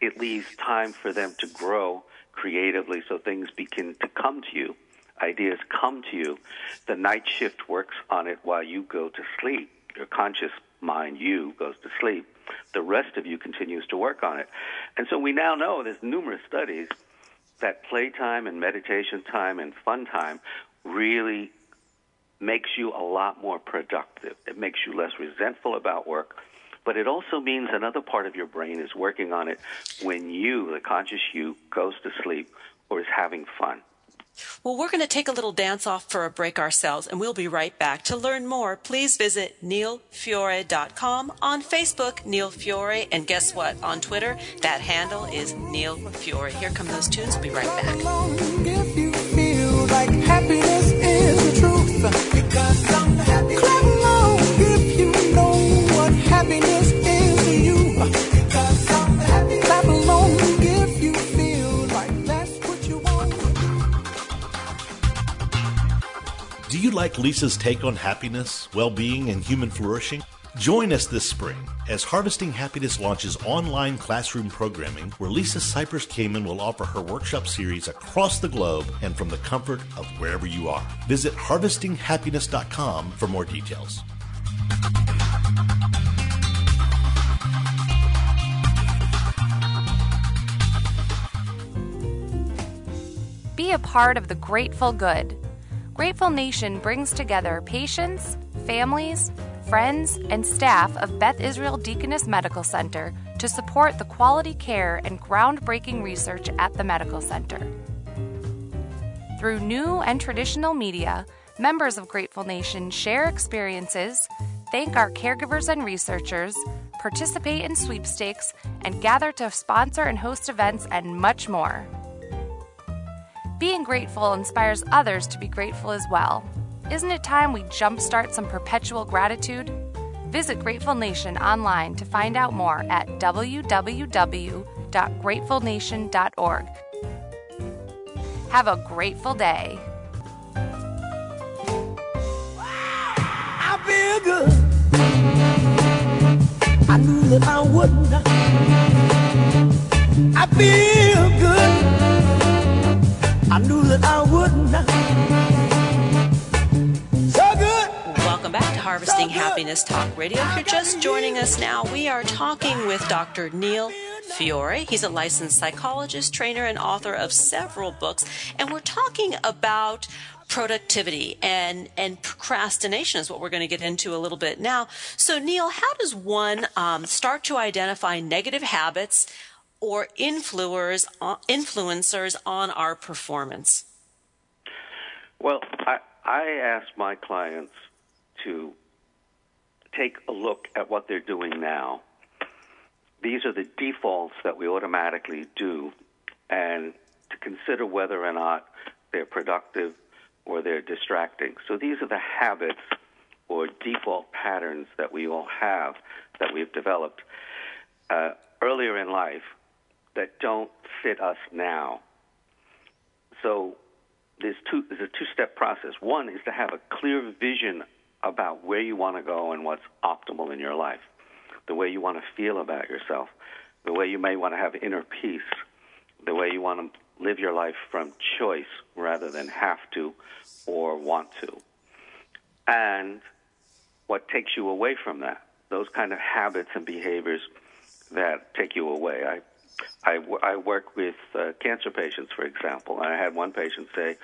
It leaves time for them to grow creatively, so things begin to come to you ideas come to you, the night shift works on it while you go to sleep. Your conscious mind, you, goes to sleep. The rest of you continues to work on it. And so we now know there's numerous studies that playtime and meditation time and fun time really makes you a lot more productive. It makes you less resentful about work, but it also means another part of your brain is working on it when you, the conscious you, goes to sleep or is having fun. Well, we're going to take a little dance off for a break ourselves, and we'll be right back. To learn more, please visit neilfiore.com. On Facebook, Neil Fiore. And guess what? On Twitter, that handle is Neil Fiore. Here come those tunes. We'll be right back. You. you like Lisa's take on happiness, well being, and human flourishing? Join us this spring as Harvesting Happiness launches online classroom programming where Lisa Cypers Kamen will offer her workshop series across the globe and from the comfort of wherever you are. Visit harvestinghappiness.com for more details. Be a part of the Grateful Good Grateful Nation brings together patients, families, friends, and staff of Beth Israel Deaconess Medical Center to support the quality care and groundbreaking research at the medical center. Through new and traditional media, members of Grateful Nation share experiences, thank our caregivers and researchers, participate in sweepstakes, and gather to sponsor and host events and much more. Being grateful inspires others to be grateful as well. Isn't it time we jumpstart some perpetual gratitude? Visit Grateful Nation online to find out more at www.gratefulnation.org. Have a grateful day. I feel good. I knew that I wouldn't. I feel good. I knew that I wouldn't. So Harvesting Happiness Talk Radio. If you're just joining us now, we are talking with Dr. Neil Fiore. He's a licensed psychologist, trainer, and author of several books. And we're talking about productivity and, and procrastination is what we're going to get into a little bit now. So, Neil, how does one um, start to identify negative habits or influencers, uh, influencers on our performance? Well, I, I ask my clients to take a look at what they're doing now. These are the defaults that we automatically do, and to consider whether or not they're productive or they're distracting. So these are the habits or default patterns that we all have that we've developed uh, earlier in life that don't fit us now. So there's two there's a two step process. One is to have a clear vision about where you want to go and what's optimal in your life, the way you want to feel about yourself, the way you may want to have inner peace, the way you want to live your life from choice rather than have to or want to. And what takes you away from that, those kind of habits and behaviors that take you away. I I, I work with uh, cancer patients, for example, and I had one patient say,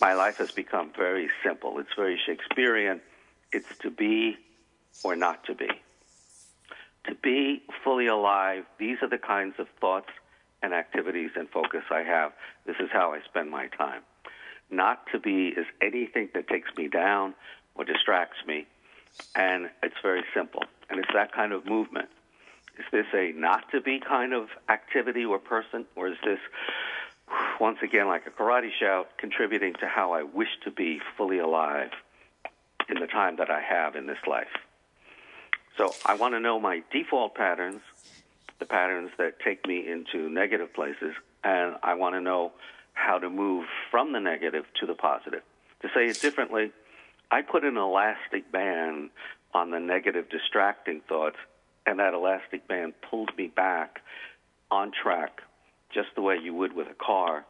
My life has become very simple. It's very Shakespearean. It's to be or not to be. To be fully alive, these are the kinds of thoughts and activities and focus I have. This is how I spend my time. Not to be is anything that takes me down or distracts me. And it's very simple. And it's that kind of movement. Is this a not to be kind of activity or person, or is this, once again, like a karate shout, contributing to how I wish to be fully alive in the time that I have in this life? So I want to know my default patterns, the patterns that take me into negative places, and I want to know how to move from the negative to the positive. To say it differently, I put an elastic band on the negative, distracting thoughts and that elastic band pulled me back on track, just the way you would with a car,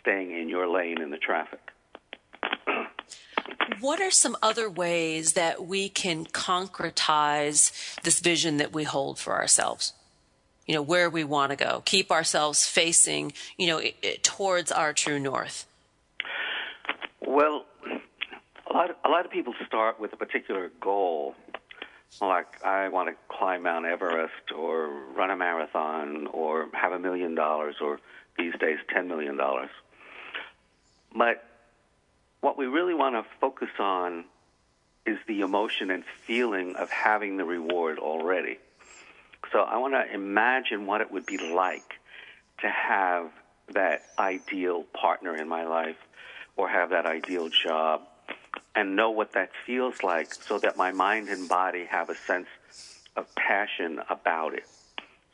staying in your lane in the traffic. what are some other ways that we can concretize this vision that we hold for ourselves? You know, where we want to go, keep ourselves facing, you know, towards our true north. Well, a lot, of, a lot of people start with a particular goal like I want to climb Mount Everest or run a marathon or have a million dollars or these days $10 million. But what we really want to focus on is the emotion and feeling of having the reward already. So I want to imagine what it would be like to have that ideal partner in my life or have that ideal job and know what that feels like so that my mind and body have a sense of passion about it,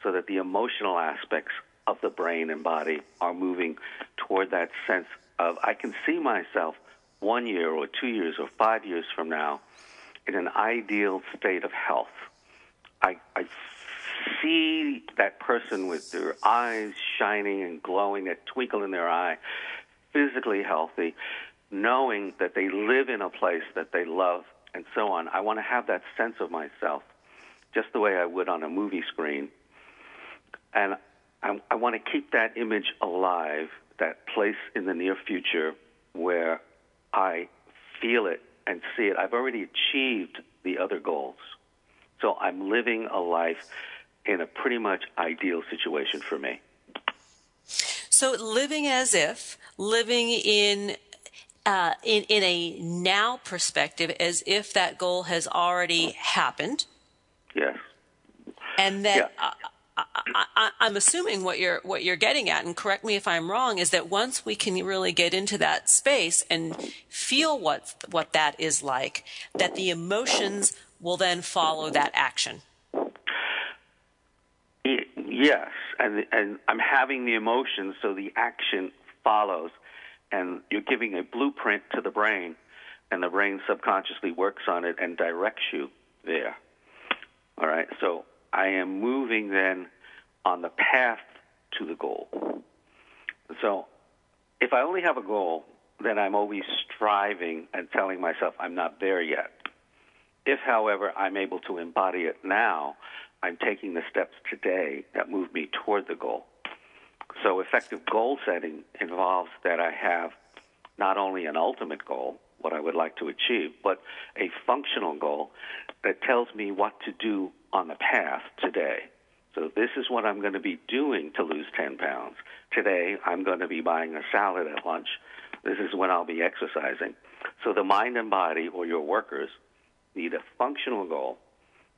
so that the emotional aspects of the brain and body are moving toward that sense of I can see myself one year or two years or five years from now in an ideal state of health. I, I see that person with their eyes shining and glowing, that twinkle in their eye, physically healthy, knowing that they live in a place that they love and so on. I want to have that sense of myself just the way I would on a movie screen. And I, I want to keep that image alive, that place in the near future where I feel it and see it. I've already achieved the other goals. So I'm living a life in a pretty much ideal situation for me. So living as if, living in uh, in in a now perspective, as if that goal has already happened. Yes. And that yeah. I, am assuming what you're what you're getting at, and correct me if I'm wrong, is that once we can really get into that space and feel what what that is like, that the emotions will then follow that action. Yes, and and I'm having the emotions, so the action follows, and you're giving a blueprint to the brain, and the brain subconsciously works on it and directs you there. All right, so I am moving then on the path to the goal. So if I only have a goal, then I'm always striving and telling myself I'm not there yet. If, however, I'm able to embody it now, I'm taking the steps today that move me toward the goal. So effective goal setting involves that I have not only an ultimate goal, what I would like to achieve, but a functional goal that tells me what to do on the path today. So this is what I'm going to be doing to lose 10 pounds. Today, I'm going to be buying a salad at lunch. This is when I'll be exercising. So the mind and body or your workers need a functional goal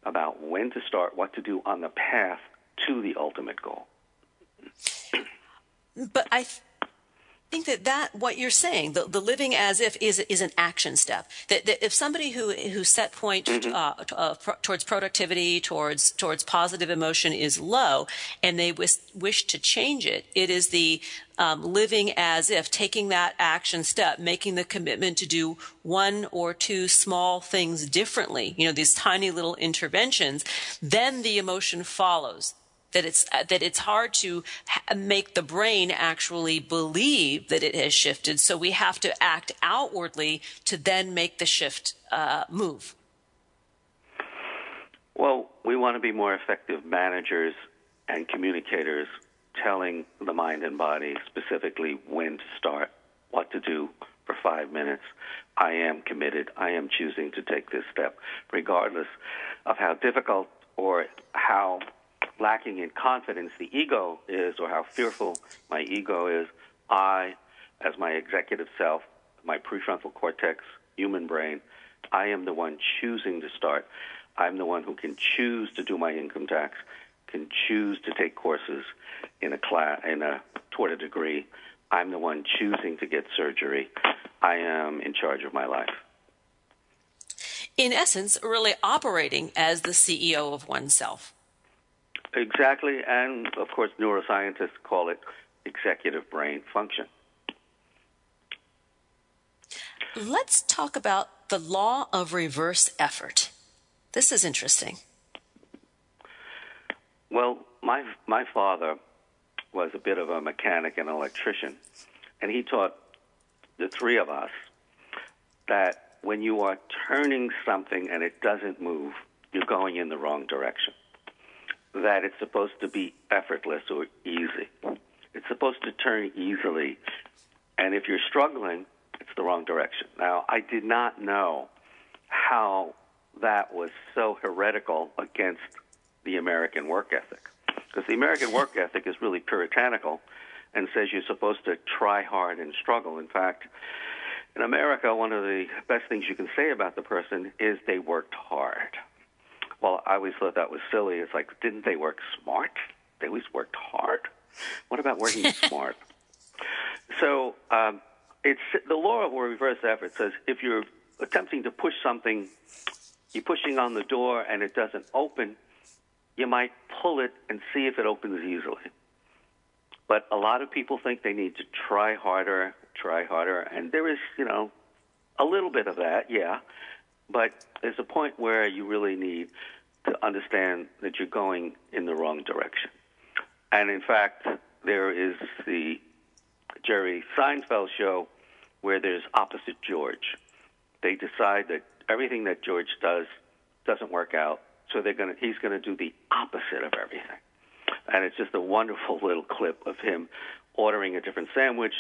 about when to start, what to do on the path to the ultimate goal. But I think that that what you're saying the, the living as if is is an action step that, that if somebody who who set point mm-hmm. uh, uh, pro, towards productivity towards towards positive emotion is low and they wish, wish to change it it is the um, living as if taking that action step making the commitment to do one or two small things differently you know these tiny little interventions then the emotion follows that it's uh, that it's hard to make the brain actually believe that it has shifted. So we have to act outwardly to then make the shift uh, move. Well, we want to be more effective managers and communicators, telling the mind and body specifically when to start, what to do for five minutes. I am committed. I am choosing to take this step, regardless of how difficult or how lacking in confidence the ego is, or how fearful my ego is, I, as my executive self, my prefrontal cortex, human brain, I am the one choosing to start. I'm the one who can choose to do my income tax, can choose to take courses in a class, in a toward a degree. I'm the one choosing to get surgery. I am in charge of my life. In essence, really operating as the CEO of oneself. Exactly, and of course, neuroscientists call it executive brain function. Let's talk about the law of reverse effort. This is interesting. Well, my my father was a bit of a mechanic and electrician, and he taught the three of us that when you are turning something and it doesn't move, you're going in the wrong direction that it's supposed to be effortless or easy. It's supposed to turn easily. And if you're struggling, it's the wrong direction. Now, I did not know how that was so heretical against the American work ethic. Because the American work ethic is really puritanical and says you're supposed to try hard and struggle. In fact, in America, one of the best things you can say about the person is they worked hard. Well, I always thought that was silly. It's like, didn't they work smart? They always worked hard. What about working smart? So um, it's the law of reverse effort says if you're attempting to push something, you're pushing on the door and it doesn't open, you might pull it and see if it opens easily. But a lot of people think they need to try harder, try harder, and there is, you know, a little bit of that, yeah. But there's a point where you really need to understand that you're going in the wrong direction. And in fact, there is the Jerry Seinfeld show where there's opposite George. They decide that everything that George does doesn't work out, so they're gonna he's gonna do the opposite of everything. And it's just a wonderful little clip of him ordering a different sandwich,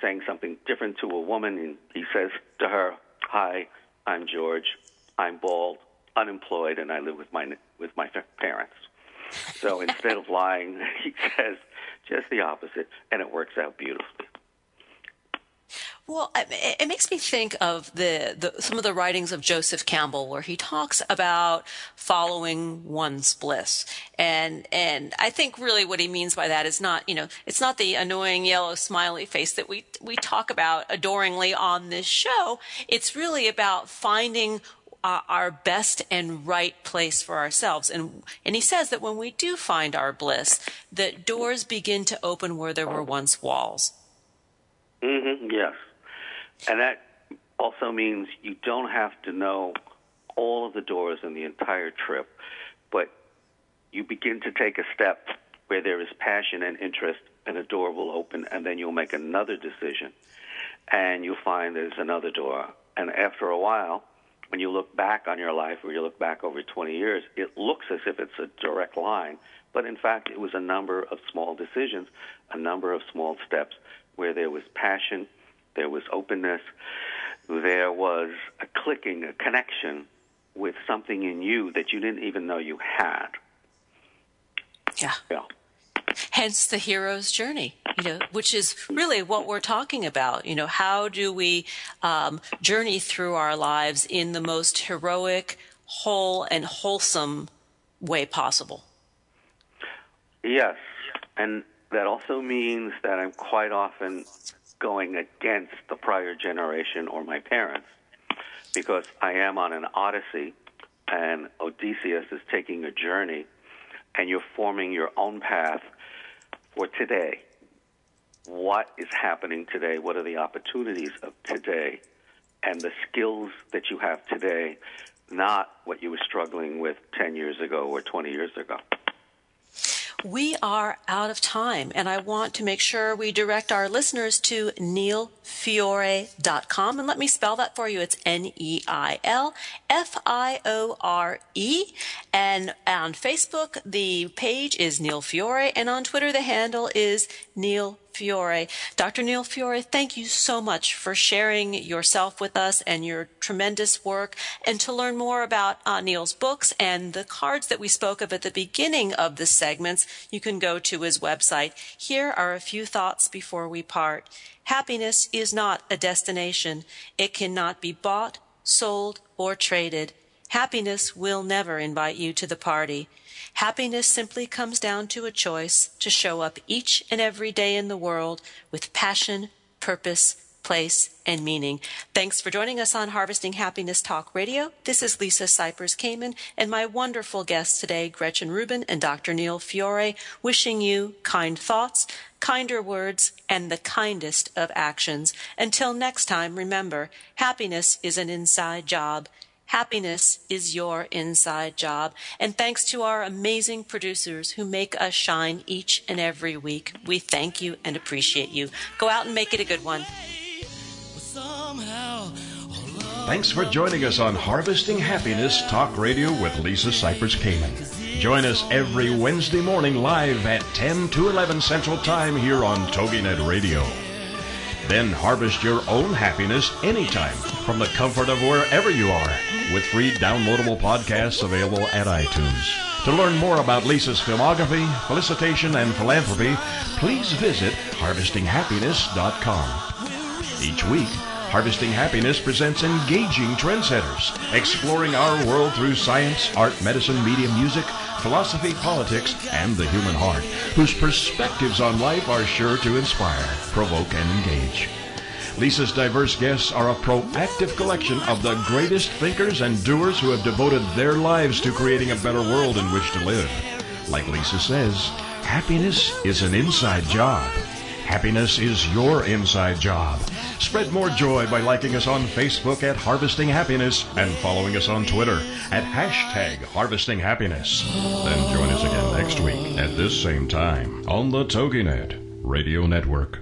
saying something different to a woman, and he says to her, "Hi, I'm George. I'm bald, unemployed, and I live with my with my parents. So instead of lying, he says just the opposite, and it works out beautifully. Well, it makes me think of the, the, some of the writings of Joseph Campbell, where he talks about following one's bliss, and and I think really what he means by that is not you know it's not the annoying yellow smiley face that we we talk about adoringly on this show. It's really about finding uh, our best and right place for ourselves. And and he says that when we do find our bliss, that doors begin to open where there were once walls. Mm-hmm. Yes. And that also means you don't have to know all of the doors in the entire trip, but you begin to take a step where there is passion and interest, and a door will open, and then you'll make another decision, and you'll find there's another door. And after a while, when you look back on your life, or you look back over 20 years, it looks as if it's a direct line, but in fact, it was a number of small decisions, a number of small steps where there was passion there was openness, there was a clicking, a connection with something in you that you didn't even know you had. Yeah. Yeah. Hence the hero's journey, you know, which is really what we're talking about. You know, how do we um, journey through our lives in the most heroic, whole, and wholesome way possible? Yes. And that also means that I'm quite often going against the prior generation or my parents because I am on an odyssey and Odysseus is taking a journey and you're forming your own path for today. What is happening today? What are the opportunities of today? And the skills that you have today, not what you were struggling with 10 years ago or 20 years ago we are out of time, and I want to make sure we direct our listeners to neilfiore.com. And let me spell that for you. It's N E I L F I O R E. And on Facebook, the page is Neil Fiore, and on Twitter, the handle is Neil Fiore. Dr. Neil Fiore, thank you so much for sharing yourself with us and your tremendous work. And to learn more about uh, Neil's books and the cards that we spoke of at the beginning of the segments, you can go to his website. Here are a few thoughts before we part. Happiness is not a destination. It cannot be bought, sold, or traded. Happiness will never invite you to the party. Happiness simply comes down to a choice to show up each and every day in the world with passion, purpose, place, and meaning. Thanks for joining us on Harvesting Happiness Talk Radio. This is Lisa Cypers Kamen and my wonderful guests today, Gretchen Rubin and Dr. Neil Fiore, wishing you kind thoughts, kinder words, and the kindest of actions. Until next time, remember, happiness is an inside job. Happiness is your inside job. And thanks to our amazing producers who make us shine each and every week, we thank you and appreciate you. Go out and make it a good one. Thanks for joining us on Harvesting Happiness Talk Radio with Lisa Cypers Kamen. Join us every Wednesday morning live at 10 to 11 Central Time here on TogiNet Radio. Then harvest your own happiness anytime from the comfort of wherever you are with free downloadable podcasts available at iTunes. To learn more about Lisa's filmography, felicitation, and philanthropy, please visit harvestinghappiness.com. Each week, Harvesting Happiness presents engaging trendsetters, exploring our world through science, art, medicine, media, music, philosophy, politics, and the human heart, whose perspectives on life are sure to inspire, provoke, and engage. Lisa's diverse guests are a proactive collection of the greatest thinkers and doers who have devoted their lives to creating a better world in which to live. Like Lisa says, happiness is an inside job. Happiness is your inside job. Spread more joy by liking us on Facebook at Harvesting Happiness and following us on Twitter at hashtag Harvesting Happiness. Then join us again next week at this same time on the TogiNet Radio Network.